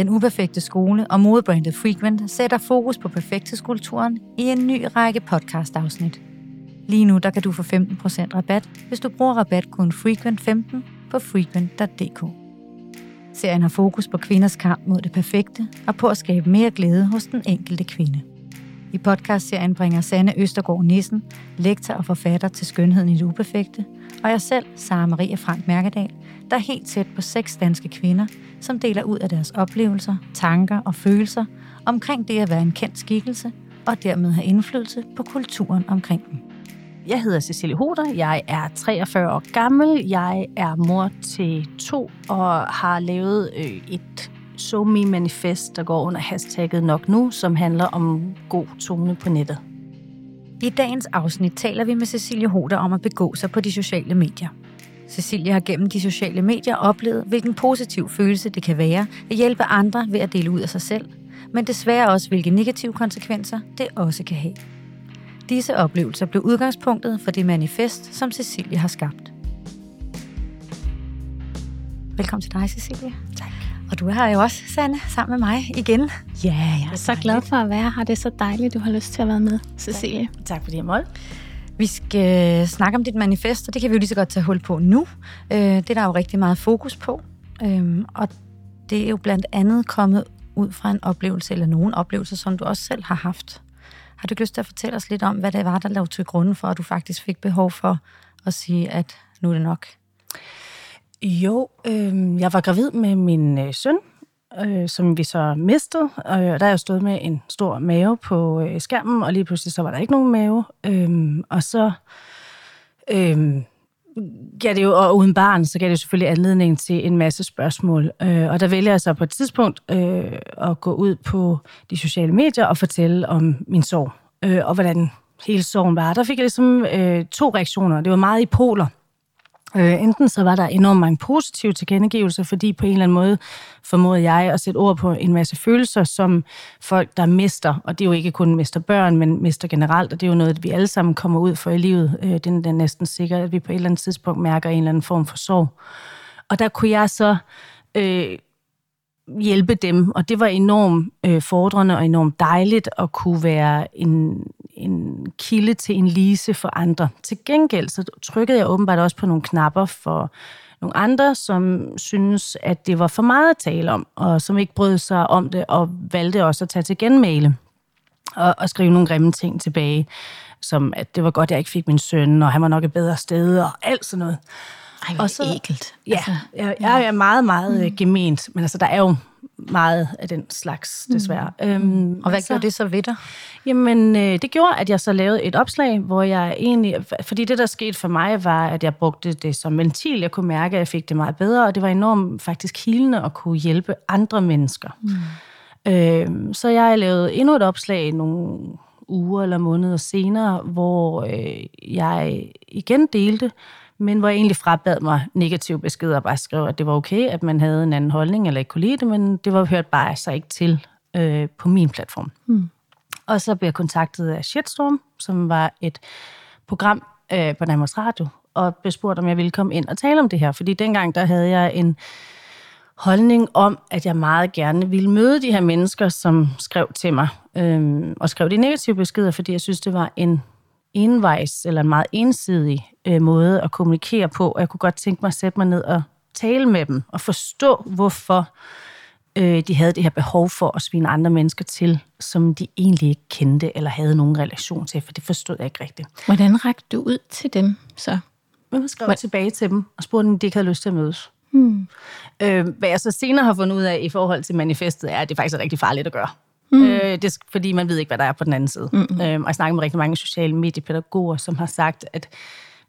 Den uperfekte skole og modebrandet Frequent sætter fokus på perfekthedskulturen i en ny række podcast-afsnit. Lige nu der kan du få 15% rabat, hvis du bruger rabatkoden Frequent15 på frequent.dk. Serien har fokus på kvinders kamp mod det perfekte og på at skabe mere glæde hos den enkelte kvinde. I podcastserien bringer Sanne Østergaard Nissen, lektor og forfatter til Skønheden i det Uperfekte, og jeg selv, Sara Marie Frank Mærkedal, der er helt tæt på seks danske kvinder, som deler ud af deres oplevelser, tanker og følelser omkring det at være en kendt skikkelse og dermed have indflydelse på kulturen omkring dem. Jeg hedder Cecilie Hoder, jeg er 43 år gammel, jeg er mor til to og har lavet øh, et SoMe manifest, der går under hashtagget nok nu, som handler om god tone på nettet. I dagens afsnit taler vi med Cecilie Hoder om at begå sig på de sociale medier. Cecilie har gennem de sociale medier oplevet, hvilken positiv følelse det kan være at hjælpe andre ved at dele ud af sig selv, men desværre også, hvilke negative konsekvenser det også kan have. Disse oplevelser blev udgangspunktet for det manifest, som Cecilie har skabt. Velkommen til dig, Cecilie. Tak. Og du er her jo også, Sanne, sammen med mig igen. Ja, jeg er så glad for at være her. Det er så dejligt, du har lyst til at være med, Cecilie. Tak, tak fordi jeg måtte. Vi skal snakke om dit manifest, og det kan vi jo lige så godt tage hul på nu. Øh, det er der jo rigtig meget fokus på. Øh, og det er jo blandt andet kommet ud fra en oplevelse, eller nogle oplevelser, som du også selv har haft. Har du lyst til at fortælle os lidt om, hvad det var, der lå til grunden for, at du faktisk fik behov for at sige, at nu er det nok? Jo, øh, jeg var gravid med min øh, søn, øh, som vi så mistede. Og der er jeg stået med en stor mave på øh, skærmen, og lige pludselig så var der ikke nogen mave. Øh, og så øh, gav det jo, og uden barn, så gav det selvfølgelig anledning til en masse spørgsmål. Øh, og der vælger jeg så på et tidspunkt øh, at gå ud på de sociale medier og fortælle om min sorg, øh, og hvordan hele sorgen var. Der fik jeg ligesom øh, to reaktioner. Det var meget i poler. Øh, enten så var der enormt mange positive tilkendegivelser, fordi på en eller anden måde formåede jeg at sætte ord på en masse følelser, som folk, der mister, og det er jo ikke kun mister børn, men mister generelt, og det er jo noget, vi alle sammen kommer ud for i livet. Øh, det er næsten sikkert, at vi på et eller andet tidspunkt mærker en eller anden form for sorg. Og der kunne jeg så øh, hjælpe dem, og det var enormt øh, fordrende og enormt dejligt at kunne være en, en kilde til en lise for andre. Til gengæld så trykkede jeg åbenbart også på nogle knapper for nogle andre, som synes, at det var for meget at tale om, og som ikke brød sig om det, og valgte også at tage til genmale og, og skrive nogle grimme ting tilbage, som at det var godt, at jeg ikke fik min søn, og han var nok et bedre sted, og alt sådan noget. Ej, og så, ægelt. Ja, altså, jeg, jeg er meget, meget mm. gement, men altså, der er jo meget af den slags, desværre. Mm. Øhm, og hvad gjorde det så ved dig? Jamen, øh, det gjorde, at jeg så lavede et opslag, hvor jeg egentlig... Fordi det, der skete for mig, var, at jeg brugte det som ventil. Jeg kunne mærke, at jeg fik det meget bedre, og det var enormt faktisk hilende at kunne hjælpe andre mennesker. Mm. Øhm, så jeg lavede endnu et opslag nogle uger eller måneder senere, hvor øh, jeg igen delte, men hvor jeg egentlig frabad mig negative beskeder og bare skrev, at det var okay, at man havde en anden holdning eller ikke kunne lide det, men det var hørt bare sig ikke til øh, på min platform. Mm. Og så blev jeg kontaktet af Shitstorm, som var et program øh, på Danmarks Radio, og blev spurgt, om jeg ville komme ind og tale om det her. Fordi dengang, der havde jeg en holdning om, at jeg meget gerne ville møde de her mennesker, som skrev til mig, øh, og skrev de negative beskeder, fordi jeg synes, det var en envejs eller en meget ensidig øh, måde at kommunikere på, og jeg kunne godt tænke mig at sætte mig ned og tale med dem, og forstå, hvorfor øh, de havde det her behov for at svine andre mennesker til, som de egentlig ikke kendte eller havde nogen relation til, for det forstod jeg ikke rigtigt. Hvordan rakte du ud til dem så? Men jeg skrev Hvad? tilbage til dem og spurgte, om de ikke havde lyst til at mødes. Hmm. Øh, hvad jeg så senere har fundet ud af i forhold til manifestet, er, at det faktisk er rigtig farligt at gøre. Mm. Øh, det fordi man ved ikke, hvad der er på den anden side. Mm. Øh, og jeg snakker med rigtig mange sociale mediepædagoger, som har sagt, at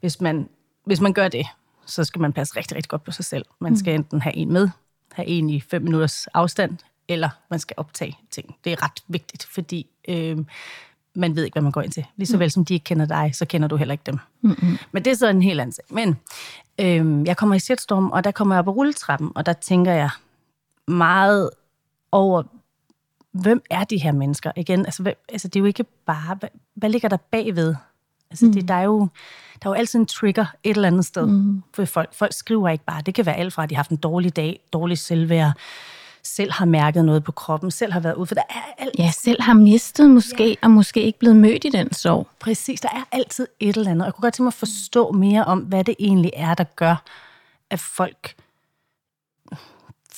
hvis man, hvis man gør det, så skal man passe rigtig, rigtig godt på sig selv. Man skal mm. enten have en med, have en i fem minutters afstand, eller man skal optage ting. Det er ret vigtigt, fordi øh, man ved ikke, hvad man går ind til. Lige så mm. vel som de ikke kender dig, så kender du heller ikke dem. Mm-hmm. Men det er så en helt anden ting. Men øh, jeg kommer i shitstorm, og der kommer jeg på rulletrappen, og der tænker jeg meget over, hvem er de her mennesker? Igen, altså, hvad, altså det er jo ikke bare, hvad, hvad ligger der bagved? Altså, mm. det, der, er jo, der er jo altid en trigger et eller andet sted mm. for folk. Folk skriver ikke bare. Det kan være alt fra, at de har haft en dårlig dag, dårlig selvværd, selv har mærket noget på kroppen, selv har været ude, for der er alt, Ja, selv har mistet måske, ja. og måske ikke blevet mødt i den sorg. præcis, der er altid et eller andet. Jeg kunne godt tænke mig at forstå mere om, hvad det egentlig er, der gør, at folk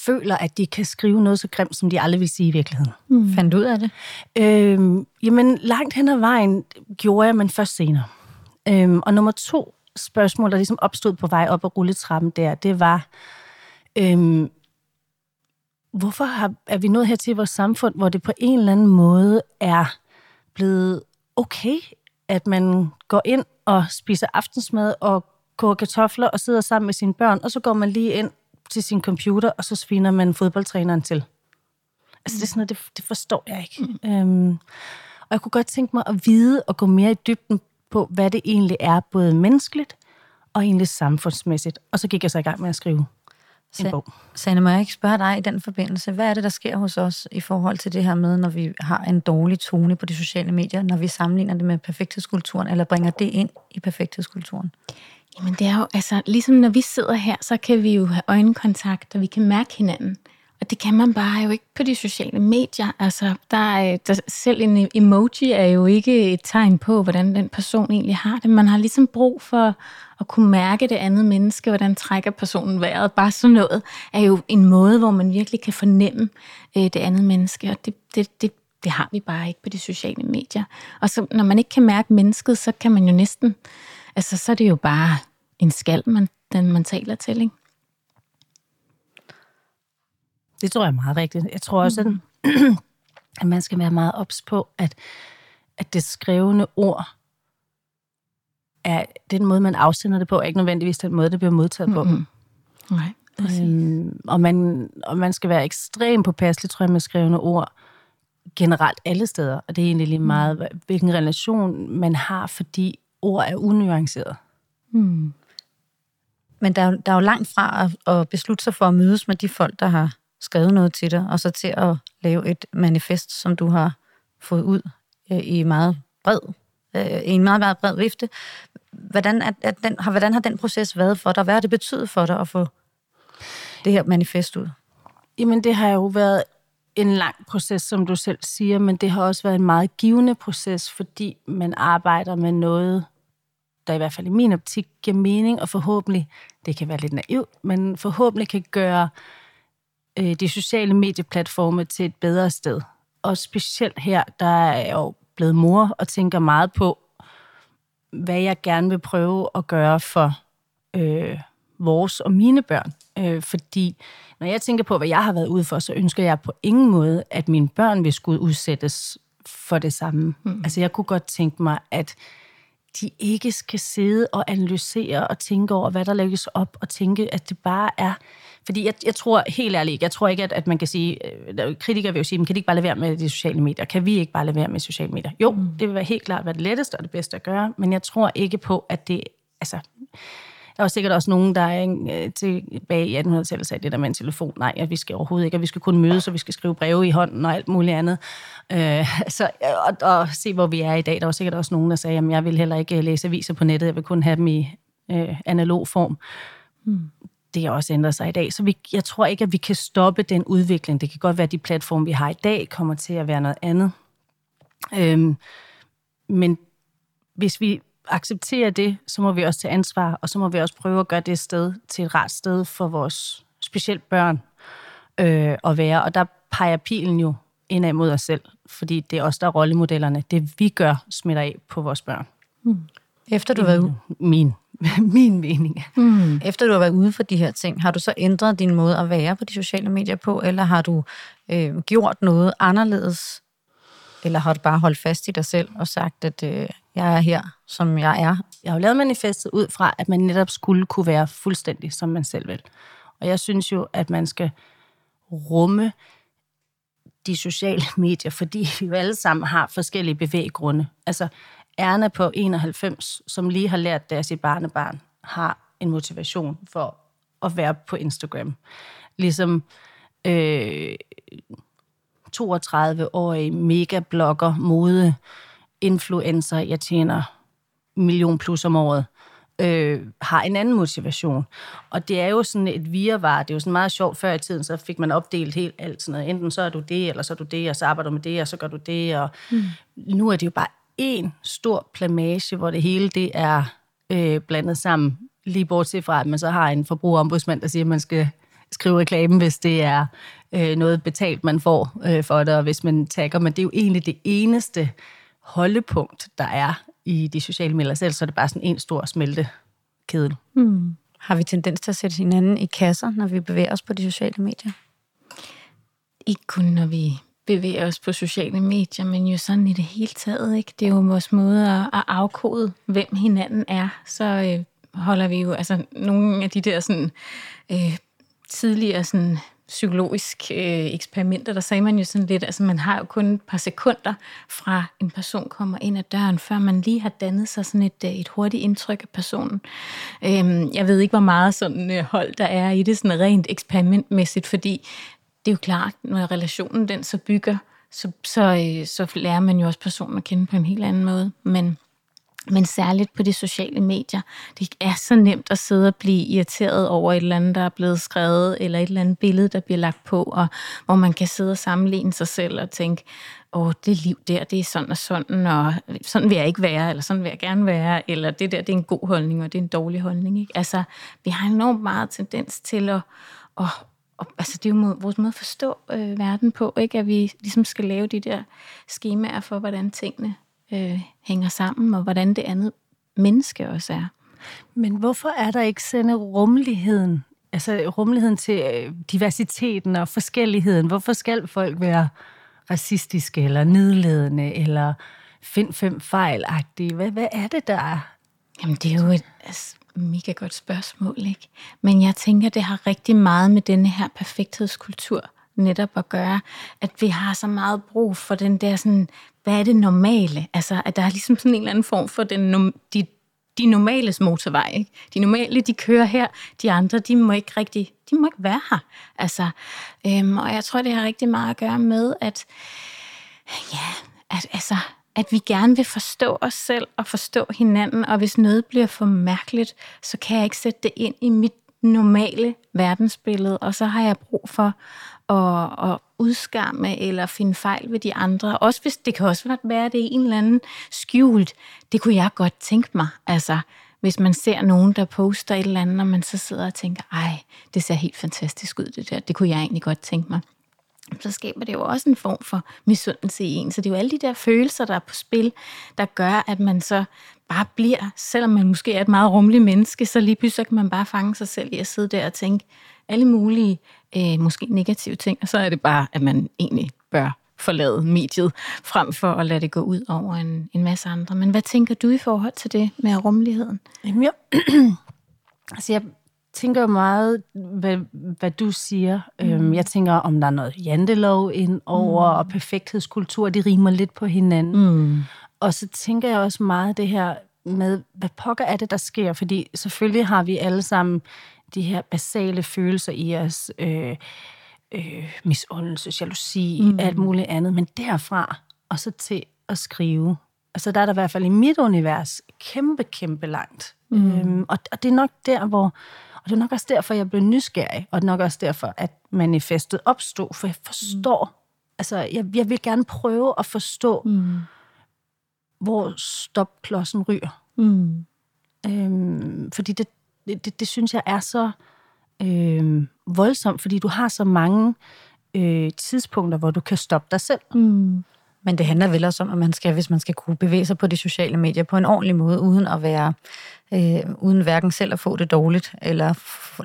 føler, at de kan skrive noget så grimt, som de aldrig vil sige i virkeligheden. Mm. Fandt du ud af det? Øhm, jamen, langt hen ad vejen gjorde jeg, men først senere. Øhm, og nummer to spørgsmål, der ligesom opstod på vej op ad rulletrappen der, det var, øhm, hvorfor har, er vi nået her til vores samfund, hvor det på en eller anden måde er blevet okay, at man går ind og spiser aftensmad og koger kartofler og sidder sammen med sine børn, og så går man lige ind til sin computer, og så sviner man fodboldtræneren til. Altså, det er sådan noget, det, det forstår jeg ikke. Mm. Øhm, og jeg kunne godt tænke mig at vide og gå mere i dybden på, hvad det egentlig er, både menneskeligt og egentlig samfundsmæssigt. Og så gik jeg så i gang med at skrive en bog. Sanne, må jeg ikke spørge dig i den forbindelse? Hvad er det, der sker hos os i forhold til det her med, når vi har en dårlig tone på de sociale medier, når vi sammenligner det med perfekthedskulturen, eller bringer det ind i perfekthedskulturen? Jamen det er jo, altså ligesom når vi sidder her, så kan vi jo have øjenkontakt, og vi kan mærke hinanden. Og det kan man bare jo ikke på de sociale medier. Altså, der er, der, selv en emoji er jo ikke et tegn på, hvordan den person egentlig har det. Man har ligesom brug for at kunne mærke det andet menneske, hvordan trækker personen vejret. Bare sådan noget er jo en måde, hvor man virkelig kan fornemme øh, det andet menneske, og det, det, det, det har vi bare ikke på de sociale medier. Og så når man ikke kan mærke mennesket, så kan man jo næsten, altså så er det jo bare en skal, man, den man taler til, ikke? Det tror jeg er meget rigtigt. Jeg tror også, Mm. at, at man skal være meget ops på, at, at det skrevne ord er den måde, man afsender det på, er ikke nødvendigvis den måde, det bliver modtaget på. Nej, præcis. Øhm, og, man, og man skal være ekstremt påpasselig, tror jeg, med skrevne ord generelt alle steder. Og det er egentlig lige meget, hvad- hvilken relation man har, fordi ord er unuanceret. Mm. Men der er, jo- der er jo langt fra at, at beslutte sig for at mødes med de folk, der har skrevet noget til dig, og så til at lave et manifest, som du har fået ud øh, i meget bred, øh, i en meget, meget bred vifte. Hvordan, er, er den, har, hvordan har den proces været for dig? Hvad har det betydet for dig at få det her manifest ud? Jamen, det har jo været en lang proces, som du selv siger, men det har også været en meget givende proces, fordi man arbejder med noget, der i hvert fald i min optik giver mening, og forhåbentlig, det kan være lidt naivt, men forhåbentlig kan gøre øh, de sociale medieplatforme til et bedre sted. Og specielt her, der er jeg jo blevet mor og tænker meget på, hvad jeg gerne vil prøve at gøre for øh, vores og mine børn. Øh, fordi når jeg tænker på, hvad jeg har været ude for, så ønsker jeg på ingen måde, at mine børn vil skulle udsættes for det samme. Mm. Altså jeg kunne godt tænke mig, at de ikke skal sidde og analysere og tænke over, hvad der lægges op, og tænke, at det bare er... Fordi jeg, jeg tror helt ærligt ikke, jeg tror ikke, at, at man kan sige... Øh, kritikere vil jo sige, men kan de ikke bare lade være med de sociale medier? Kan vi ikke bare lade være med sociale medier? Jo, mm. det vil være helt klart være det letteste og det bedste at gøre, men jeg tror ikke på, at det... Altså, der var sikkert også nogen, der er øh, tilbage i 1800-tallet sagde det der med en telefon. Nej, at vi skal overhovedet ikke, og vi skal kun mødes, og vi skal skrive breve i hånden og alt muligt andet. Øh, så, og, og se, hvor vi er i dag. Der var sikkert også nogen, der sagde, at jeg vil heller ikke øh, læse aviser på nettet, jeg vil kun have dem i øh, analog form. Hmm. Det også ændret sig i dag. Så vi, jeg tror ikke, at vi kan stoppe den udvikling. Det kan godt være, at de platforme, vi har i dag, kommer til at være noget andet. Øh, men hvis vi accepterer det, så må vi også tage ansvar, og så må vi også prøve at gøre det sted til et rart sted for vores specielt børn øh, at være. Og der peger pilen jo indad mod os selv, fordi det er os, der er rollemodellerne. Det vi gør, smitter af på vores børn. Efter du har været ude, Min, min mening. Mm. efter du har været ude for de her ting, har du så ændret din måde at være på de sociale medier på, eller har du øh, gjort noget anderledes? Eller har du bare holdt fast i dig selv og sagt, at øh, jeg er her, som jeg er? Jeg har jo lavet manifestet ud fra, at man netop skulle kunne være fuldstændig, som man selv vil. Og jeg synes jo, at man skal rumme de sociale medier, fordi vi jo alle sammen har forskellige bevæggrunde. Altså Erna på 91, som lige har lært det af sit barnebarn, har en motivation for at være på Instagram. Ligesom øh, 32-årige megablogger, mode, influencer, jeg tjener million plus om året, øh, har en anden motivation. Og det er jo sådan et virvar. Det er jo sådan meget sjovt. Før i tiden, så fik man opdelt helt alt sådan noget. Enten så er du det, eller så er du det, og så arbejder du med det, og så gør du det. Og mm. Nu er det jo bare en stor plamage, hvor det hele det er øh, blandet sammen. Lige bortset fra, at man så har en forbrugerombudsmand, der siger, at man skal skrive reklamen, hvis det er øh, noget betalt, man får øh, for det, og hvis man tagger. Men det er jo egentlig det eneste holdepunkt, der er i de sociale medier. Selv så er det bare sådan en stor smeltekedel. Mm. Har vi tendens til at sætte hinanden i kasser, når vi bevæger os på de sociale medier? Ikke kun når vi bevæger os på sociale medier, men jo sådan i det hele taget. Ikke? Det er jo vores måde at, at afkode, hvem hinanden er. Så øh, holder vi jo altså nogle af de der sådan, øh, tidligere sådan, psykologisk øh, eksperimenter, der sagde man jo sådan lidt, altså man har jo kun et par sekunder fra en person kommer ind ad døren, før man lige har dannet sig sådan et, øh, et hurtigt indtryk af personen. Øhm, jeg ved ikke, hvor meget sådan øh, hold der er i det sådan rent eksperimentmæssigt, fordi det er jo klart, når relationen den så bygger, så, så, øh, så lærer man jo også personen at kende på en helt anden måde. Men men særligt på de sociale medier. Det er så nemt at sidde og blive irriteret over et eller andet, der er blevet skrevet, eller et eller andet billede, der bliver lagt på, og hvor man kan sidde og sammenligne sig selv og tænke, åh, det liv der, det er sådan og sådan, og sådan vil jeg ikke være, eller sådan vil jeg gerne være, eller det der, det er en god holdning, og det er en dårlig holdning. Ikke? Altså, vi har enormt meget tendens til at, at og, altså det er jo vores måde at forstå øh, verden på, ikke? at vi ligesom skal lave de der skemaer for, hvordan tingene øh, hænger sammen, og hvordan det andet menneske også er. Men hvorfor er der ikke sådan rummeligheden, altså rummeligheden til øh, diversiteten og forskelligheden? Hvorfor skal folk være racistiske eller nedledende eller find fem fejlagtige? Hvad, hvad er det, der er? Jamen, det er jo et altså, mega godt spørgsmål, ikke? Men jeg tænker, det har rigtig meget med denne her perfekthedskultur netop at gøre, at vi har så meget brug for den der sådan, hvad er det normale? Altså, at der er ligesom sådan en eller anden form for den, de, de normales motorvej. Ikke? De normale, de kører her, de andre, de må ikke rigtig, de må ikke være her. Altså, øhm, og jeg tror, det har rigtig meget at gøre med, at, ja, at, altså, at vi gerne vil forstå os selv og forstå hinanden, og hvis noget bliver for mærkeligt, så kan jeg ikke sætte det ind i mit normale verdensbillede, og så har jeg brug for at, at udskamme eller finde fejl ved de andre. Også hvis det kan også være, at det er en eller anden skjult. Det kunne jeg godt tænke mig. Altså, hvis man ser nogen, der poster et eller andet, og man så sidder og tænker, ej, det ser helt fantastisk ud, det der. Det kunne jeg egentlig godt tænke mig. Så skaber det jo også en form for misundelse i en. Så det er jo alle de der følelser, der er på spil, der gør, at man så bare bliver, selvom man måske er et meget rummeligt menneske, så lige pludselig kan man bare fange sig selv i at sidde der og tænke alle mulige øh, måske negative ting, og så er det bare, at man egentlig bør forlade mediet, frem for at lade det gå ud over en, en masse andre. Men hvad tænker du i forhold til det med rummeligheden? Jamen, jeg, altså jeg tænker meget, hvad, hvad du siger. Mm. Øhm, jeg tænker, om der er noget jantelov ind over, mm. og perfekthedskultur, de rimer lidt på hinanden. Mm. Og så tænker jeg også meget det her med, hvad pokker er det, der sker? Fordi selvfølgelig har vi alle sammen de her basale følelser i os, øh, øh, misundelse, jalousi, mm. alt muligt andet, men derfra og så til at skrive. Altså der er der i hvert fald i mit univers kæmpe, kæmpe langt. Mm. Øhm, og, og det er nok der, hvor, og det er nok også derfor, jeg blev nysgerrig, og det er nok også derfor, at manifestet opstod, for jeg forstår, mm. altså jeg, jeg vil gerne prøve at forstå, mm. hvor stopklodsen ryger. Mm. Øhm, fordi det, det, det, det synes jeg er så øh, voldsomt, fordi du har så mange øh, tidspunkter, hvor du kan stoppe dig selv. Mm. Men det handler vel også om, at man skal, hvis man skal kunne bevæge sig på de sociale medier på en ordentlig måde, uden at være, øh, uden hverken selv at få det dårligt, eller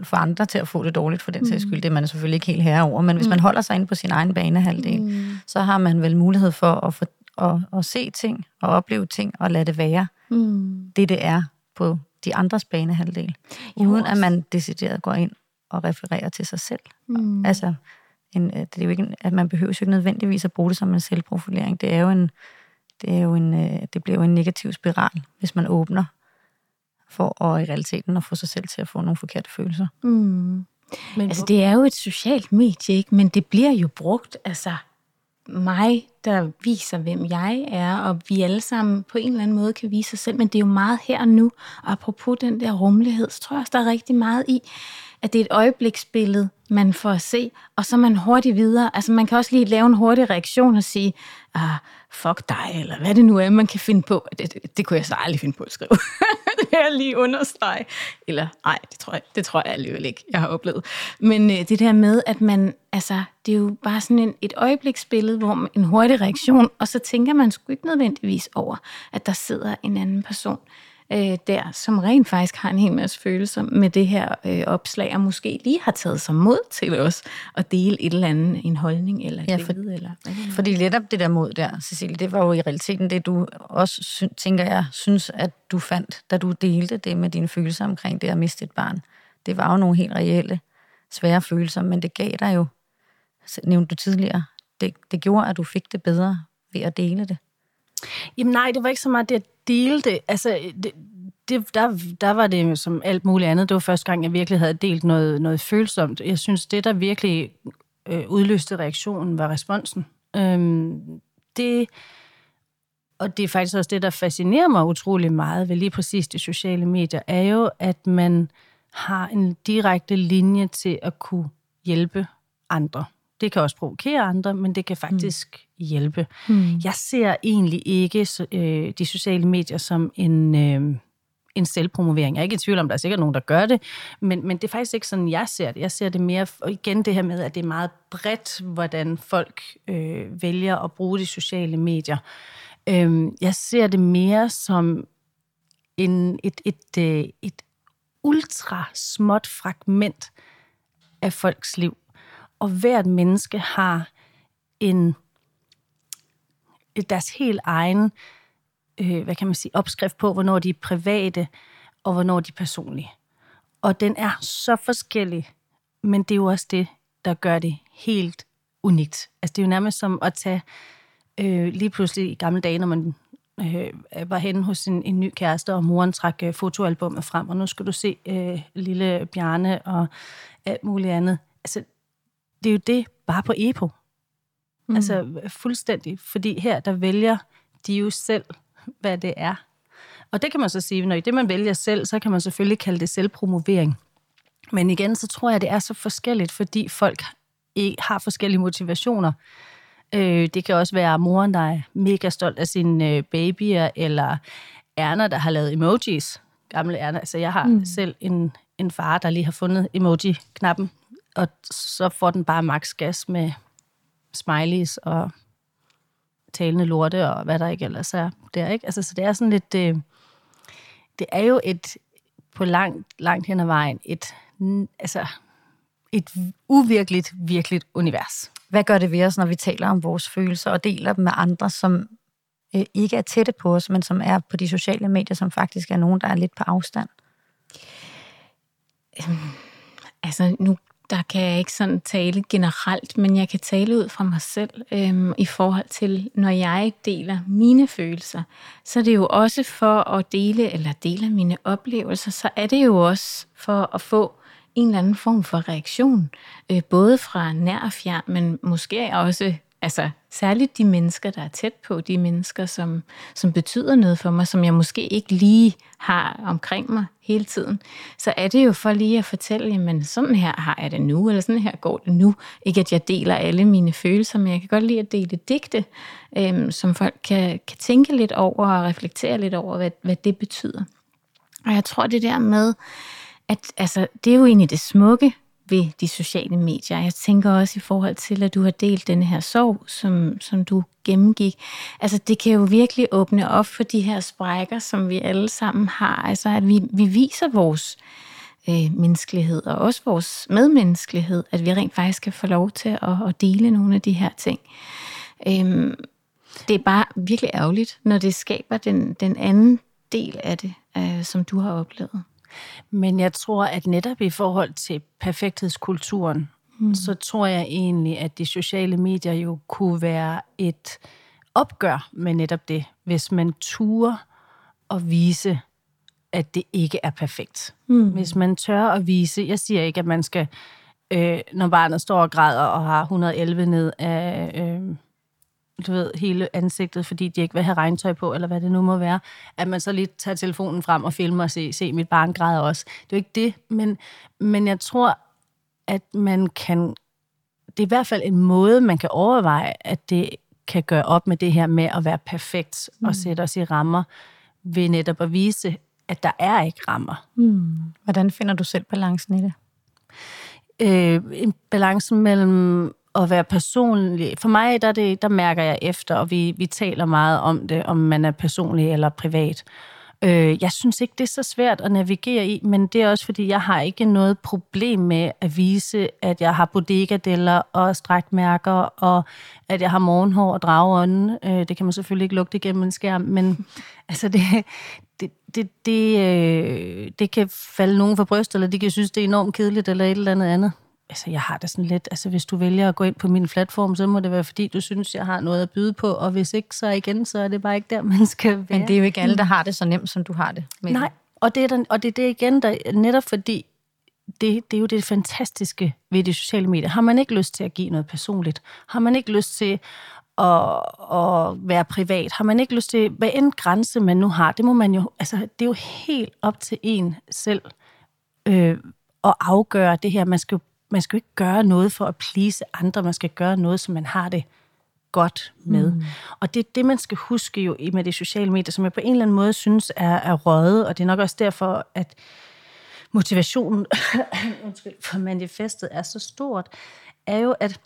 for andre til at få det dårligt, for den sags mm. skyld. Det er man selvfølgelig ikke helt herre over. Men hvis mm. man holder sig inde på sin egen banehalvdel, mm. så har man vel mulighed for at, få, at, at se ting, og opleve ting, og lade det være mm. det, det er på de andres banehalvdel, uden at man decideret går ind og refererer til sig selv. Mm. Altså, en, øh, det er jo ikke, at man behøver jo ikke nødvendigvis at bruge det som en selvprofilering. Det er jo en, det, er jo en, øh, det bliver jo en negativ spiral, hvis man åbner for at i realiteten at få sig selv til at få nogle forkerte følelser. Mm. Men altså, det er jo et socialt medie, ikke? men det bliver jo brugt altså mig, der viser, hvem jeg er, og vi alle sammen på en eller anden måde kan vise os selv, men det er jo meget her og nu. Og apropos den der rummelighed, så tror jeg også, der er rigtig meget i, at det er et øjebliksbillede, man får at se, og så er man hurtigt videre. Altså man kan også lige lave en hurtig reaktion og sige, ah, fuck dig, eller hvad det nu er, man kan finde på. Det, det, det kunne jeg så aldrig finde på at skrive. vil jeg lige understrege. Eller nej, det tror jeg, det tror jeg alligevel ikke, jeg har oplevet. Men øh, det der med, at man, altså, det er jo bare sådan en, et øjebliksbillede, hvor man, en hurtig reaktion, og så tænker man sgu ikke nødvendigvis over, at der sidder en anden person øh, der, som rent faktisk har en hel masse følelser med det her øh, opslag, og måske lige har taget sig mod til os at dele et eller andet, en holdning eller et Ja, for- billede. Eller, hvad det nu er. Fordi netop det der mod der, Cecilie, det var jo i realiteten det, du også sy- tænker jeg, synes, at du fandt, da du delte det med dine følelser omkring det at miste et barn. Det var jo nogle helt reelle, svære følelser, men det gav dig jo, nævnte du tidligere, det, det gjorde, at du fik det bedre ved at dele det. Jamen nej, det var ikke så meget det at dele det. Altså, det, det, der, der var det jo som alt muligt andet. Det var første gang, jeg virkelig havde delt noget, noget følsomt. Jeg synes, det, der virkelig øh, udløste reaktionen, var responsen. Øhm, det, og det er faktisk også det, der fascinerer mig utrolig meget ved lige præcis de sociale medier, er jo, at man har en direkte linje til at kunne hjælpe andre. Det kan også provokere andre, men det kan faktisk mm. Hjælpe. Mm. Jeg ser egentlig ikke øh, de sociale medier som en, øh, en selvpromovering. Jeg er ikke i tvivl om, der er sikkert nogen, der gør det, men, men det er faktisk ikke sådan, jeg ser det. Jeg ser det mere, og igen det her med, at det er meget bredt, hvordan folk øh, vælger at bruge de sociale medier. Øh, jeg ser det mere som en, et, et, øh, et ultra småt fragment af folks liv. Og hvert menneske har en deres helt egen, øh, hvad kan man sige, opskrift på, hvornår de er private, og hvornår de er personlige. Og den er så forskellig, men det er jo også det, der gør det helt unikt. Altså det er jo nærmest som at tage øh, lige pludselig i gamle dage, når man øh, var henne hos en, en ny kæreste, og moren trak øh, fotoalbummet frem, og nu skal du se øh, lille Bjarne og alt muligt andet. Altså, det er jo det bare på EPO. Mm. Altså fuldstændig. Fordi her, der vælger de jo selv, hvad det er. Og det kan man så sige, når i det man vælger selv, så kan man selvfølgelig kalde det selvpromovering. Men igen, så tror jeg, det er så forskelligt, fordi folk har forskellige motivationer. Øh, det kan også være moren, der er mega stolt af sine øh, babyer, eller Erna, der har lavet emojis. Gamle Erna. Altså, jeg har mm. selv en, en far, der lige har fundet emoji-knappen, og så får den bare max gas med smileys og talende lorte og hvad der ikke ellers er der, ikke? Altså, så det er sådan lidt... Øh, det er jo et, på langt, langt hen ad vejen, et, altså, et uvirkeligt, virkeligt univers. Hvad gør det ved os, når vi taler om vores følelser og deler dem med andre, som øh, ikke er tætte på os, men som er på de sociale medier, som faktisk er nogen, der er lidt på afstand? Altså, nu der kan jeg ikke sådan tale generelt, men jeg kan tale ud fra mig selv øhm, i forhold til, når jeg deler mine følelser, så er det jo også for at dele, eller dele mine oplevelser, så er det jo også for at få en eller anden form for reaktion, øh, både fra nær og fjern, men måske også altså særligt de mennesker, der er tæt på, de mennesker, som, som betyder noget for mig, som jeg måske ikke lige har omkring mig hele tiden, så er det jo for lige at fortælle, jamen sådan her har jeg det nu, eller sådan her går det nu. Ikke at jeg deler alle mine følelser, men jeg kan godt lide at dele digte, øhm, som folk kan, kan tænke lidt over og reflektere lidt over, hvad, hvad det betyder. Og jeg tror det der med, at altså, det er jo egentlig det smukke ved de sociale medier. Jeg tænker også i forhold til, at du har delt denne her sorg, som, som du gennemgik. Altså det kan jo virkelig åbne op for de her sprækker, som vi alle sammen har. Altså at vi, vi viser vores øh, menneskelighed, og også vores medmenneskelighed, at vi rent faktisk kan få lov til at, at dele nogle af de her ting. Øhm, det er bare virkelig ærgerligt, når det skaber den, den anden del af det, øh, som du har oplevet. Men jeg tror, at netop i forhold til perfekthedskulturen, mm. så tror jeg egentlig, at de sociale medier jo kunne være et opgør med netop det, hvis man turer og vise, at det ikke er perfekt. Mm. Hvis man tør at vise, jeg siger ikke, at man skal, øh, når barnet står og græder og har 111 ned af, øh, du ved, hele ansigtet, fordi de ikke vil have regntøj på, eller hvad det nu må være, at man så lige tager telefonen frem og filmer og se, se mit barn græder også. Det er jo ikke det, men, men jeg tror, at man kan... Det er i hvert fald en måde, man kan overveje, at det kan gøre op med det her med at være perfekt mm. og sætte os i rammer ved netop at vise, at der er ikke rammer. Mm. Hvordan finder du selv balancen i det? Øh, en balance mellem at være personlig. For mig, der, det, der mærker jeg efter, og vi, vi taler meget om det, om man er personlig eller privat. Øh, jeg synes ikke, det er så svært at navigere i, men det er også, fordi jeg har ikke noget problem med at vise, at jeg har bodegadeller og strækmærker, og at jeg har morgenhår og drageånden. Øh, det kan man selvfølgelig ikke lugte igennem en skærm, men altså det, det, det, det, øh, det kan falde nogen for bryst, eller de kan synes, det er enormt kedeligt, eller et eller andet andet altså jeg har det sådan lidt, altså hvis du vælger at gå ind på min platform, så må det være fordi, du synes, jeg har noget at byde på, og hvis ikke, så igen, så er det bare ikke der, man skal være. Men det er jo ikke alle, der har det så nemt, som du har det. Med Nej, og det, er den, og det er det igen, der, netop fordi, det, det er jo det fantastiske ved de sociale medier. Har man ikke lyst til at give noget personligt? Har man ikke lyst til at, at være privat? Har man ikke lyst til, hvad end grænse man nu har, det må man jo, altså det er jo helt op til en selv øh, at afgøre det her. Man skal jo man skal jo ikke gøre noget for at please andre, man skal gøre noget, som man har det godt med. Mm. Og det er det, man skal huske jo med de sociale medier, som jeg på en eller anden måde synes er, er røget, og det er nok også derfor, at motivationen undskyld, for manifestet er så stort, er jo, at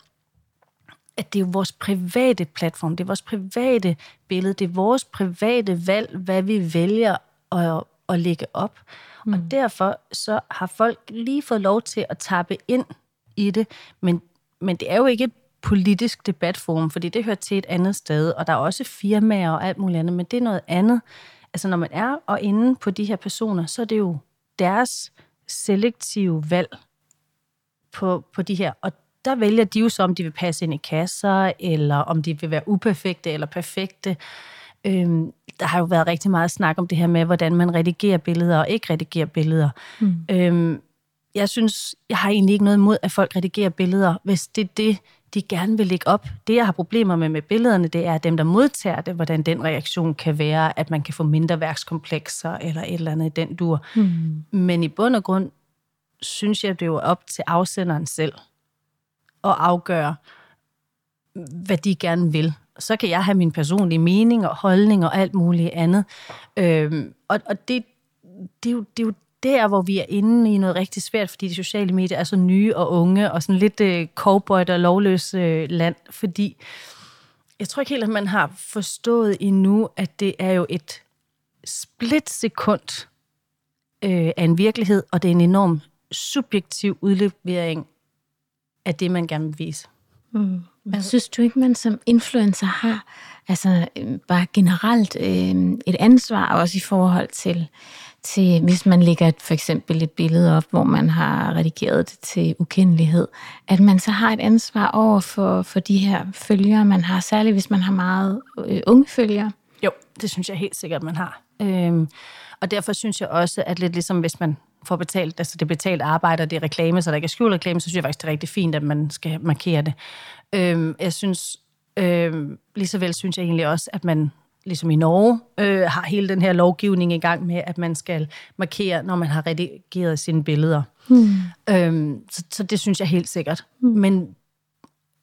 at det er vores private platform, det er vores private billede, det er vores private valg, hvad vi vælger at, at lægge op. Mm. Og derfor så har folk lige fået lov til at tappe ind i det, men, men det er jo ikke et politisk debatforum, fordi det hører til et andet sted, og der er også firmaer og alt muligt andet, men det er noget andet. Altså når man er og inde på de her personer, så er det jo deres selektive valg på, på de her, og der vælger de jo så, om de vil passe ind i kasser, eller om de vil være uperfekte eller perfekte. Øhm, der har jo været rigtig meget snak om det her med, hvordan man redigerer billeder og ikke redigerer billeder. Mm. Øhm, jeg synes, jeg har egentlig ikke noget imod, at folk redigerer billeder, hvis det er det, de gerne vil lægge op. Det, jeg har problemer med med billederne, det er dem, der modtager det, hvordan den reaktion kan være, at man kan få mindre værkskomplekser eller et eller andet i den dur. Mm. Men i bund og grund synes jeg, det er jo op til afsenderen selv at afgøre, hvad de gerne vil så kan jeg have min personlige mening og holdning og alt muligt andet. Øhm, og og det, det, er jo, det er jo der, hvor vi er inde i noget rigtig svært, fordi de sociale medier er så nye og unge, og sådan lidt øh, cowboy og lovløs øh, land, fordi jeg tror ikke helt, at man har forstået endnu, at det er jo et splitsekund øh, af en virkelighed, og det er en enorm subjektiv udlevering af det, man gerne vil vise. Mm. Men synes du ikke, man som influencer har altså øh, bare generelt øh, et ansvar også i forhold til, til, hvis man lægger et, for eksempel et billede op, hvor man har redigeret det til ukendelighed, at man så har et ansvar over for, for de her følgere, man har, særligt hvis man har meget øh, unge følgere? Jo, det synes jeg helt sikkert, man har. Øhm, og derfor synes jeg også, at lidt ligesom hvis man får betalt, altså det betalt arbejde, og det er reklame, så der ikke er skjult reklame, så synes jeg faktisk, det er rigtig fint, at man skal markere det. Øhm, jeg synes, øhm, lige så vel synes jeg egentlig også, at man ligesom i Norge, øh, har hele den her lovgivning i gang med, at man skal markere, når man har redigeret sine billeder. Hmm. Øhm, så, så det synes jeg helt sikkert. Hmm. Men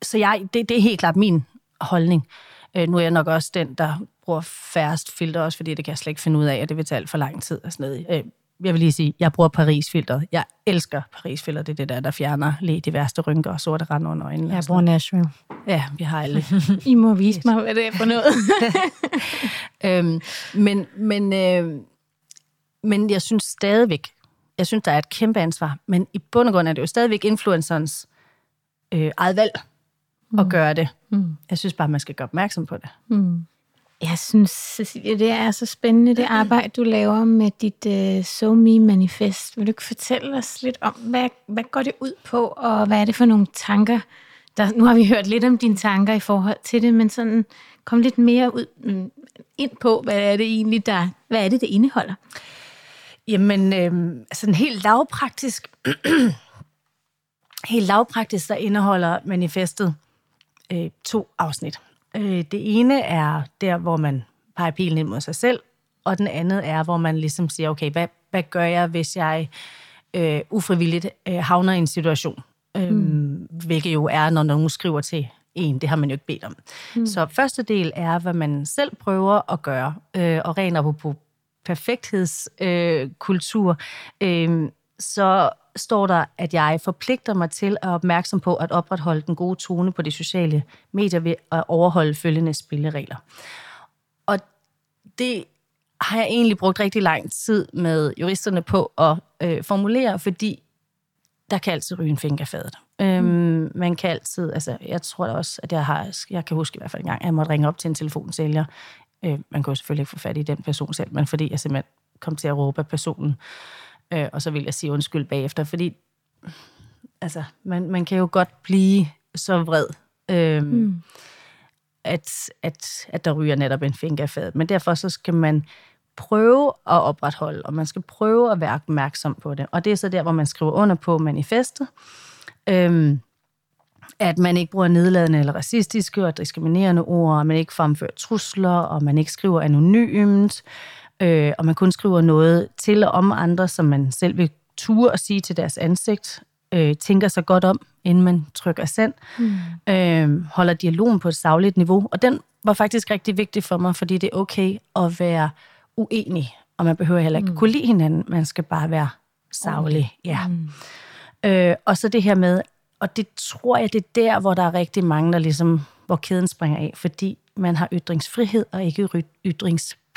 så jeg, det, det er helt klart min holdning. Øh, nu er jeg nok også den, der bruger færrest filter, også fordi det kan jeg slet ikke finde ud af, og det vil tage alt for lang tid. Og sådan noget. Øh, jeg vil lige sige, jeg bruger Paris-filteret. Jeg elsker Paris-filter. Det er det der, der fjerner lige de værste rynker og sorte rand under øjnene. Jeg bruger Nashville. Ja, vi har alle. I må vise mig, hvad det er for noget. øhm, men, men, øh, men jeg synes stadigvæk, jeg synes, der er et kæmpe ansvar. Men i bund og grund er det jo stadigvæk influencerens øh, eget valg mm. at gøre det. Mm. Jeg synes bare, man skal gøre opmærksom på det. Mm. Jeg synes, Cecilia, det er så spændende, det arbejde, du laver med dit uh, So Me Manifest. Vil du ikke fortælle os lidt om, hvad, hvad går det ud på, og hvad er det for nogle tanker? Der, nu har vi hørt lidt om dine tanker i forhold til det, men sådan kom lidt mere ud, mm, ind på, hvad er det egentlig, der, hvad er det, det indeholder? Jamen, øh, altså en helt lavpraktisk, helt lavpraktisk, der indeholder manifestet øh, to afsnit. Øh, det ene er der, hvor man peger pilen ind mod sig selv, og den andet er, hvor man ligesom siger, okay, hvad, hvad gør jeg, hvis jeg øh, ufrivilligt øh, havner i en situation? Øh, mm. Hvilket jo er, når nogen skriver til en. Det har man jo ikke bedt om. Mm. Så første del er, hvad man selv prøver at gøre. Øh, og ren på perfekthedskultur. Øh, øh, så står der, at jeg forpligter mig til at være opmærksom på at opretholde den gode tone på de sociale medier ved at overholde følgende spilleregler. Og det har jeg egentlig brugt rigtig lang tid med juristerne på at øh, formulere, fordi der kan altid ryge en fingerfadet. Øhm, mm. man kan altid, altså jeg tror da også, at jeg har, jeg kan huske i hvert fald en gang, at jeg måtte ringe op til en telefonsælger. Øh, man kunne selvfølgelig ikke få fat i den person selv, men fordi jeg simpelthen kom til at råbe af personen, øh, og så vil jeg sige undskyld bagefter, fordi altså, man, man kan jo godt blive så vred, øh, mm. at, at, at der ryger netop en fingerfad. Men derfor så skal man prøve at opretholde, og man skal prøve at være opmærksom på det. Og det er så der, hvor man skriver under på manifestet, øhm, at man ikke bruger nedladende eller racistiske og diskriminerende ord, og man ikke fremfører trusler, og man ikke skriver anonymt, øh, og man kun skriver noget til og om andre, som man selv vil ture og sige til deres ansigt, øh, tænker sig godt om, inden man trykker send, mm. øh, holder dialogen på et savligt niveau. Og den var faktisk rigtig vigtig for mig, fordi det er okay at være uenig, og man behøver heller ikke mm. kunne lide hinanden, man skal bare være savlig. Okay. Ja. Mm. Øh, og så det her med, og det tror jeg, det er der, hvor der er rigtig mange, der ligesom, hvor kæden springer af, fordi man har ytringsfrihed og ikke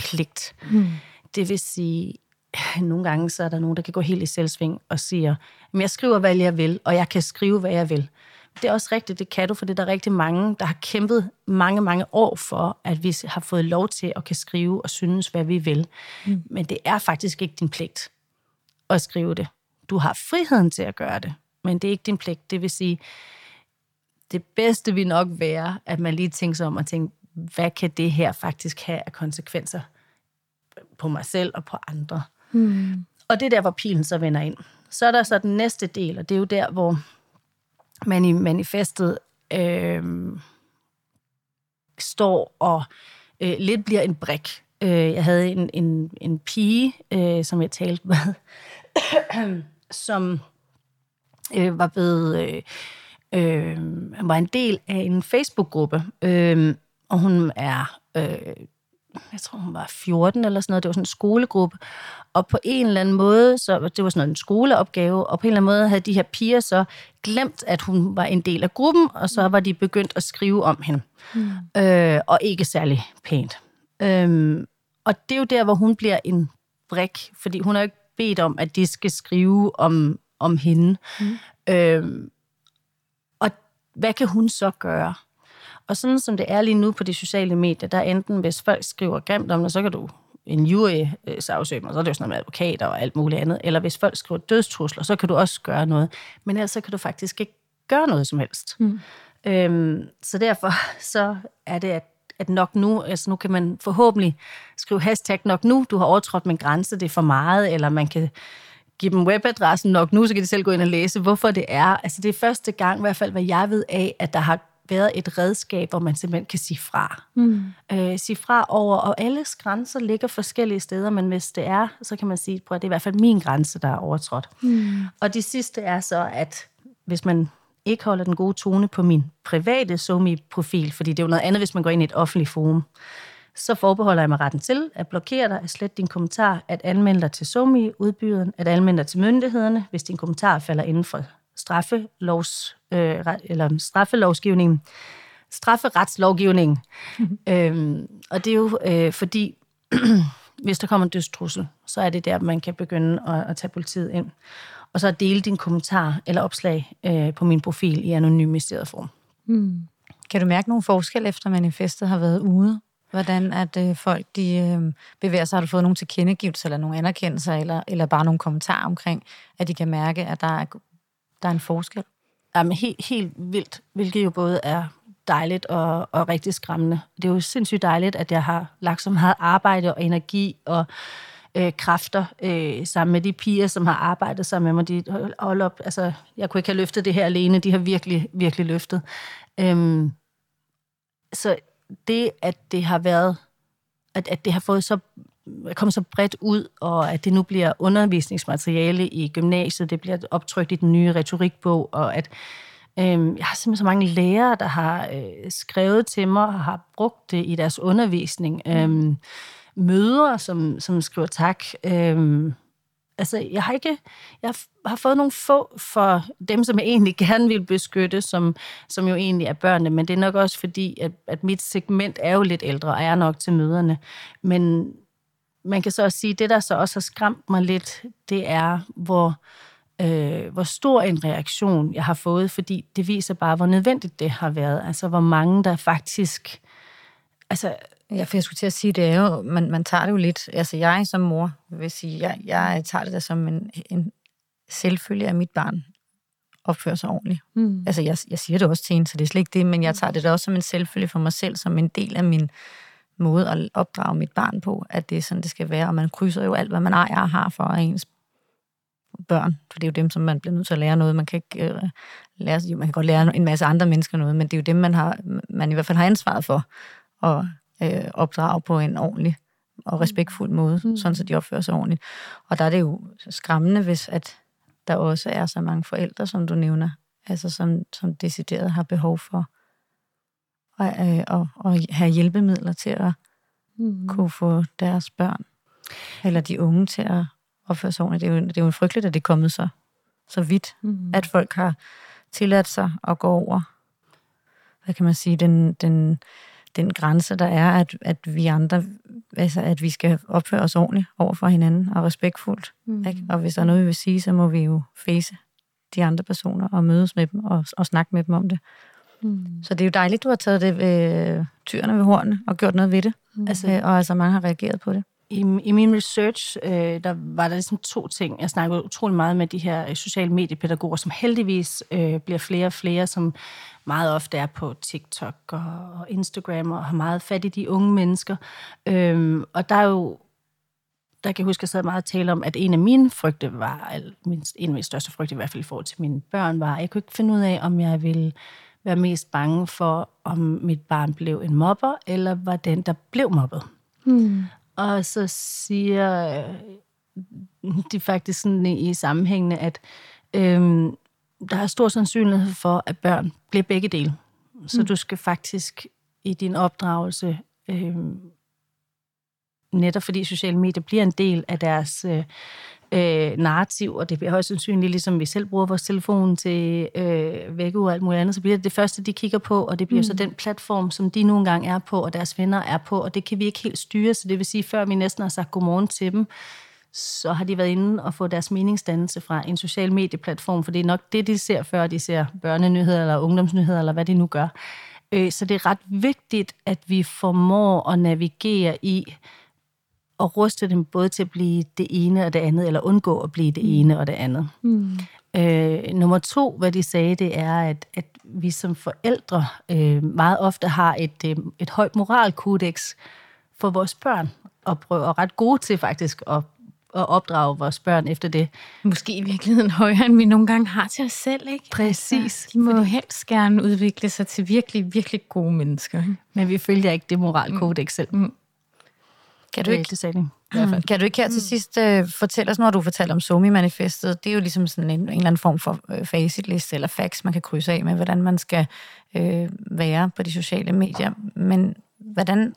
ytringspligt. Mm. Det vil sige, nogle gange så er der nogen, der kan gå helt i selvsving og siger, men jeg skriver, hvad jeg vil, og jeg kan skrive, hvad jeg vil. Det er også rigtigt, det kan du, for det er der rigtig mange, der har kæmpet mange, mange år for, at vi har fået lov til at kan skrive og synes, hvad vi vil. Mm. Men det er faktisk ikke din pligt at skrive det. Du har friheden til at gøre det, men det er ikke din pligt. Det vil sige, det bedste vil nok være, at man lige tænker sig om og tænker, hvad kan det her faktisk have af konsekvenser på mig selv og på andre? Mm. Og det er der, hvor pilen så vender ind. Så er der så den næste del, og det er jo der, hvor man i manifestet øh, står og øh, lidt bliver en brik. Øh, jeg havde en, en, en pige, øh, som jeg talte med, som øh, var blevet... Øh, øh, var en del af en Facebook-gruppe, øh, og hun er øh, jeg tror hun var 14 eller sådan noget, det var sådan en skolegruppe, og på en eller anden måde, så det var sådan en skoleopgave, og på en eller anden måde havde de her piger så glemt, at hun var en del af gruppen, og så var de begyndt at skrive om hende, mm. øh, og ikke særlig pænt. Øhm, og det er jo der, hvor hun bliver en brik, fordi hun har ikke bedt om, at de skal skrive om, om hende. Mm. Øhm, og hvad kan hun så gøre? Og sådan som det er lige nu på de sociale medier, der enten, hvis folk skriver grimt om det, så kan du en jury sagsøge og så er det jo sådan noget med advokater og alt muligt andet. Eller hvis folk skriver dødstrusler, så kan du også gøre noget. Men ellers så kan du faktisk ikke gøre noget som helst. Mm. Øhm, så derfor så er det, at, at nok nu, altså nu kan man forhåbentlig skrive hashtag nok nu, du har overtrådt min grænse, det er for meget, eller man kan give dem webadressen nok nu, så kan de selv gå ind og læse, hvorfor det er. Altså det er første gang, i hvert fald hvad jeg ved af, at der har været et redskab, hvor man simpelthen kan sige fra. Mm. Øh, sige fra over, og alles grænser ligger forskellige steder, men hvis det er, så kan man sige, at det er i hvert fald min grænse, der er overtrådt. Mm. Og det sidste er så, at hvis man ikke holder den gode tone på min private SoMe-profil, fordi det er jo noget andet, hvis man går ind i et offentligt forum, så forbeholder jeg mig retten til at blokere dig, at slette din kommentar, at anmelde dig til SoMe-udbyderen, at anmelde dig til myndighederne, hvis din kommentar falder inden for straffelovs, øh, eller straffelovsgivningen, strafferetslovgivningen. Mm-hmm. øhm, og det er jo øh, fordi, hvis der kommer en dødstrussel, så er det der, man kan begynde at, at tage politiet ind. Og så dele din kommentar eller opslag øh, på min profil i anonymiseret form. Mm. Kan du mærke nogle forskel efter manifestet har været ude? Hvordan at øh, folk de, øh, bevæger sig? Har du fået nogle tilkendegivelser eller nogle anerkendelser, eller, eller bare nogle kommentarer omkring, at de kan mærke, at der er der er en forskel? Jamen, helt, helt vildt, hvilket jo både er dejligt og, og rigtig skræmmende. Det er jo sindssygt dejligt, at jeg har lagt så meget arbejde og energi og øh, kræfter øh, sammen med de piger, som har arbejdet sammen med mig. De, hold op, altså, jeg kunne ikke have løftet det her alene. De har virkelig, virkelig løftet. Øhm, så det, at det har været, at, at det har fået så er kommet så bredt ud, og at det nu bliver undervisningsmateriale i gymnasiet, det bliver optrykt i den nye retorikbog, og at øh, jeg har simpelthen så mange lærere, der har øh, skrevet til mig og har brugt det i deres undervisning. Øh, mødre, som, som skriver tak. Øh, altså, jeg har ikke, jeg har fået nogle få for dem, som jeg egentlig gerne vil beskytte, som, som jo egentlig er børnene, men det er nok også fordi, at, at mit segment er jo lidt ældre, og er nok til møderne. Men man kan så også sige, at det, der så også har skræmt mig lidt, det er, hvor, øh, hvor stor en reaktion jeg har fået, fordi det viser bare, hvor nødvendigt det har været. Altså, hvor mange, der faktisk... Altså, Ja, for jeg skulle til at sige, det er jo, man, man tager det jo lidt, altså jeg som mor vil sige, jeg, jeg tager det der som en, en selvfølge, at mit barn opfører sig ordentligt. Mm. Altså jeg, jeg siger det også til en, så det er slet ikke det, men jeg tager det da også som en selvfølge for mig selv, som en del af min måde at opdrage mit barn på, at det er sådan, det skal være, og man krydser jo alt, hvad man ejer og har for ens børn, for det er jo dem, som man bliver nødt til at lære noget. Man kan ikke øh, lære, jo, man kan godt lære en masse andre mennesker noget, men det er jo dem, man, har, man i hvert fald har ansvaret for at øh, opdrage på en ordentlig og respektfuld måde, mm. sådan så de opfører sig ordentligt. Og der er det jo skræmmende, hvis at der også er så mange forældre, som du nævner, altså som, som decideret har behov for at, øh, og, og have hjælpemidler til at mm. kunne få deres børn, eller de unge til at opføre sig ordentligt. Det er jo, det er jo frygteligt, at det er kommet så, så vidt, mm. at folk har tilladt sig at gå over, hvad kan man sige, den, den, den grænse, der er, at, at vi andre, altså at vi skal opføre os ordentligt over for hinanden og respektfuldt. Mm. Ikke? Og hvis der er noget, vi vil sige, så må vi jo face de andre personer og mødes med dem og, og snakke med dem om det. Mm. Så det er jo dejligt, du har taget det ved tyrene ved hornene og gjort noget ved det. Mm. Altså, og altså mange har reageret på det. I, I min research, øh, der var der ligesom to ting. Jeg snakkede utrolig meget med de her øh, sociale mediepædagoger, som heldigvis øh, bliver flere og flere, som meget ofte er på TikTok og Instagram og har meget fat i de unge mennesker. Øhm, og der er jo der kan jeg huske, at jeg sad meget og tale om, at en af mine frygte var, eller en af mine største frygte i hvert fald i forhold til mine børn, var, at jeg kunne ikke finde ud af, om jeg ville være mest bange for, om mit barn blev en mobber, eller var den, der blev mobbet. Hmm. Og så siger de faktisk sådan i sammenhængende, at øhm, der er stor sandsynlighed for, at børn bliver begge dele. Så mm. du skal faktisk i din opdragelse, øhm, netop fordi sociale medier bliver en del af deres øh, øh, narrativ, og det bliver højst sandsynligt, ligesom vi selv bruger vores telefon til øh, vække og alt muligt andet, så bliver det det første, de kigger på, og det bliver mm. så den platform, som de nogle gange er på, og deres venner er på, og det kan vi ikke helt styre, så det vil sige, før vi næsten har sagt godmorgen til dem, så har de været inde og få deres meningsdannelse fra en social medieplatform, for det er nok det, de ser, før de ser børnenyheder eller ungdomsnyheder, eller hvad de nu gør. Øh, så det er ret vigtigt, at vi formår at navigere i, og ruste dem både til at blive det ene og det andet, eller undgå at blive det mm. ene og det andet. Mm. Øh, nummer to, hvad de sagde, det er, at, at vi som forældre øh, meget ofte har et, øh, et højt moralkodex for vores børn, og prøver ret gode til faktisk at, at opdrage vores børn efter det. Måske i virkeligheden højere, end vi nogle gange har til os selv, ikke? Præcis. Altså, de må jo helst gerne udvikle sig til virkelig, virkelig gode mennesker. Ikke? Men vi følger ikke det moralkodex mm. selv. Mm. Kan du ikke, det sagde mm. Kan du ikke her til mm. sidst uh, fortælle os, når du fortæller om Somi-manifestet, det er jo ligesom sådan en, en eller anden form for uh, facitliste eller fax, man kan krydse af med, hvordan man skal uh, være på de sociale medier. Men hvordan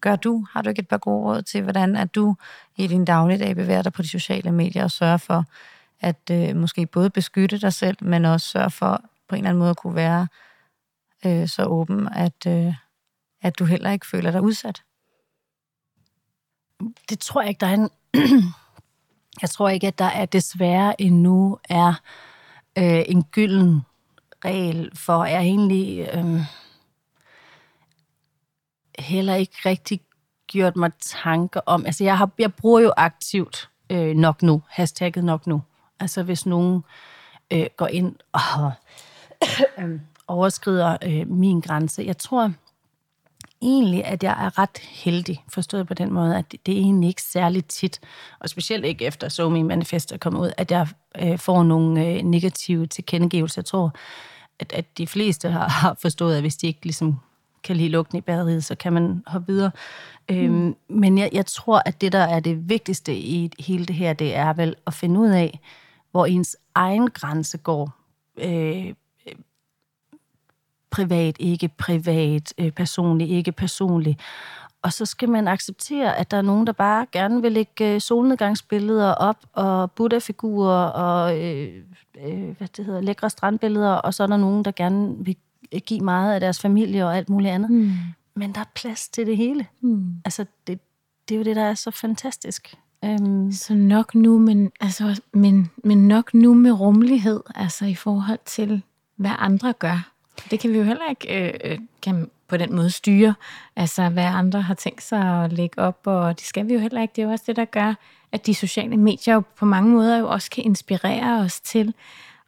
gør du? Har du ikke et par gode råd til, hvordan at du i din dagligdag bevæger dig på de sociale medier og sørger for at uh, måske både beskytte dig selv, men også sørge for på en eller anden måde at kunne være uh, så åben, at, uh, at du heller ikke føler dig udsat? Det tror jeg ikke, der er en... jeg tror ikke, at der er desværre endnu er øh, en gylden regel for, jeg egentlig øh, heller ikke rigtig gjort mig tanker om. Altså, jeg, har, jeg bruger jo aktivt øh, nok nu, hashtagget nok nu. Altså, hvis nogen øh, går ind og øh, overskrider øh, min grænse. Jeg tror, egentlig, at jeg er ret heldig, forstået på den måde, at det er egentlig ikke særligt tit, og specielt ikke efter så min manifest er kommet ud, at jeg øh, får nogle øh, negative tilkendegivelser. Jeg tror, at, at de fleste har, har forstået, at hvis de ikke ligesom kan lide lugten i batteriet, så kan man hoppe videre. Mm. Øhm, men jeg, jeg tror, at det, der er det vigtigste i hele det her, det er vel at finde ud af, hvor ens egen grænse går. Øh, privat, ikke privat, øh, personlig, ikke personlig. Og så skal man acceptere, at der er nogen, der bare gerne vil lægge øh, solnedgangsbilleder op, og buddha-figurer, og øh, øh, hvad det hedder, lækre strandbilleder, og så er der nogen, der gerne vil give meget af deres familie og alt muligt andet. Mm. Men der er plads til det hele. Mm. Altså, det, det er jo det, der er så fantastisk. Um, så nok nu, men, altså, men, men nok nu med rummelighed, altså i forhold til, hvad andre gør. Det kan vi jo heller ikke øh, øh, kan på den måde styre, altså hvad andre har tænkt sig at lægge op, og det skal vi jo heller ikke. Det er jo også det, der gør, at de sociale medier jo på mange måder jo også kan inspirere os til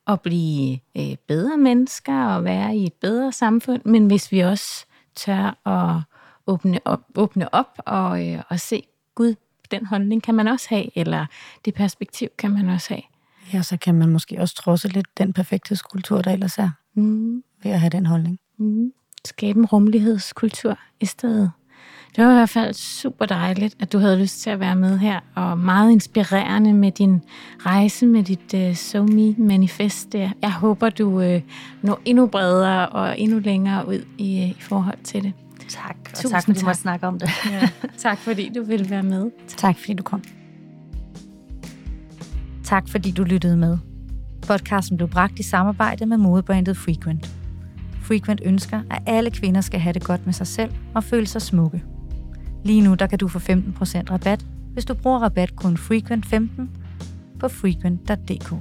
at blive øh, bedre mennesker og være i et bedre samfund, men hvis vi også tør at åbne op, åbne op og, øh, og se Gud, den holdning kan man også have, eller det perspektiv kan man også have. Ja, så kan man måske også trodse lidt den perfekte skulptur, der ellers er, mm. Ved at have den holdning. Mm. Skabe en rummelighedskultur i stedet. Det var i hvert fald super dejligt, at du havde lyst til at være med her, og meget inspirerende med din rejse med dit uh, So Me manifest. Jeg håber, du uh, når endnu bredere og endnu længere ud i, uh, i forhold til det. Tak, og Tusind tak, fordi tak. du måtte snakke om det. ja. Tak, fordi du ville være med. Tak, fordi du kom. Tak, fordi du lyttede med. Podcasten blev bragt i samarbejde med modebrandet Frequent. Frequent ønsker, at alle kvinder skal have det godt med sig selv og føle sig smukke. Lige nu der kan du få 15% rabat, hvis du bruger rabatkoden FREQUENT15 på frequent.dk.